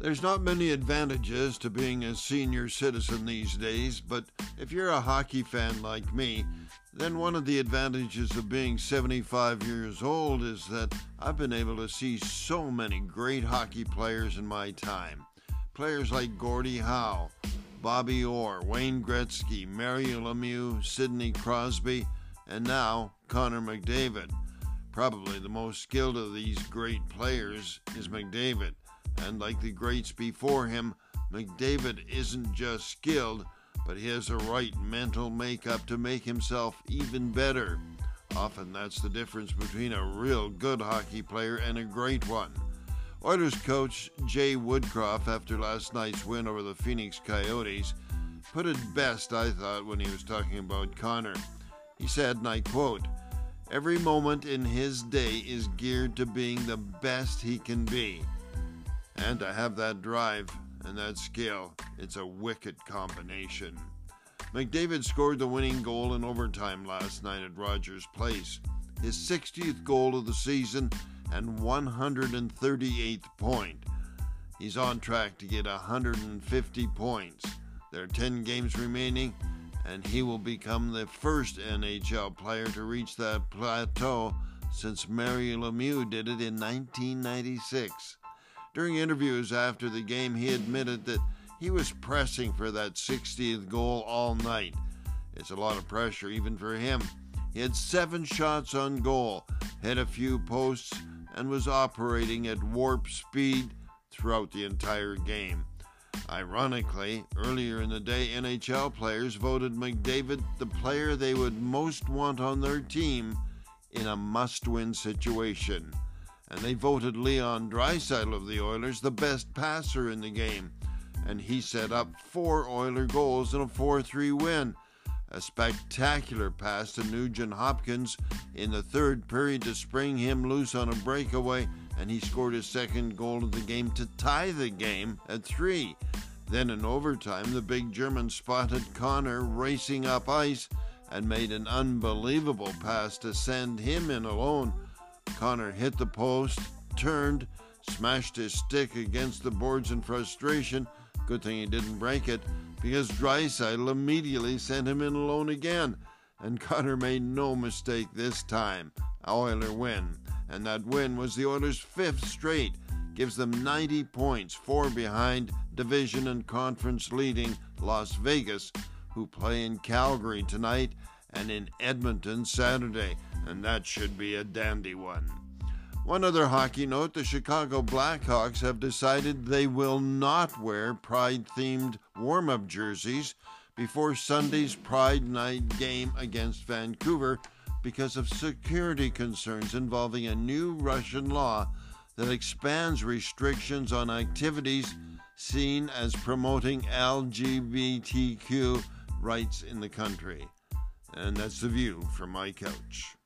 There's not many advantages to being a senior citizen these days, but if you're a hockey fan like me, then one of the advantages of being 75 years old is that I've been able to see so many great hockey players in my time. Players like Gordie Howe, Bobby Orr, Wayne Gretzky, Mario Lemieux, Sidney Crosby, and now Connor McDavid. Probably the most skilled of these great players is McDavid. And like the greats before him, McDavid isn't just skilled, but he has a right mental makeup to make himself even better. Often that's the difference between a real good hockey player and a great one. Oilers coach Jay Woodcroft, after last night's win over the Phoenix Coyotes, put it best, I thought, when he was talking about Connor. He said, and I quote, Every moment in his day is geared to being the best he can be. And to have that drive and that skill, it's a wicked combination. McDavid scored the winning goal in overtime last night at Rogers Place, his 60th goal of the season and 138th point. He's on track to get 150 points. There are 10 games remaining, and he will become the first NHL player to reach that plateau since Mario Lemieux did it in 1996. During interviews after the game, he admitted that he was pressing for that 60th goal all night. It's a lot of pressure, even for him. He had seven shots on goal, hit a few posts, and was operating at warp speed throughout the entire game. Ironically, earlier in the day, NHL players voted McDavid the player they would most want on their team in a must win situation and they voted Leon Draisaitl of the Oilers the best passer in the game, and he set up four Oiler goals in a 4-3 win. A spectacular pass to Nugent Hopkins in the third period to spring him loose on a breakaway, and he scored his second goal of the game to tie the game at three. Then in overtime, the big German spotted Connor racing up ice and made an unbelievable pass to send him in alone Connor hit the post, turned, smashed his stick against the boards in frustration. Good thing he didn't break it, because Draisaitl immediately sent him in alone again. And Connor made no mistake this time. Oiler win. And that win was the Oilers' fifth straight. Gives them 90 points, four behind division and conference leading Las Vegas, who play in Calgary tonight and in Edmonton Saturday and that should be a dandy one. One other hockey note the Chicago Blackhawks have decided they will not wear pride themed warm up jerseys before Sunday's Pride Night game against Vancouver because of security concerns involving a new Russian law that expands restrictions on activities seen as promoting LGBTQ rights in the country. And that's the view from my couch.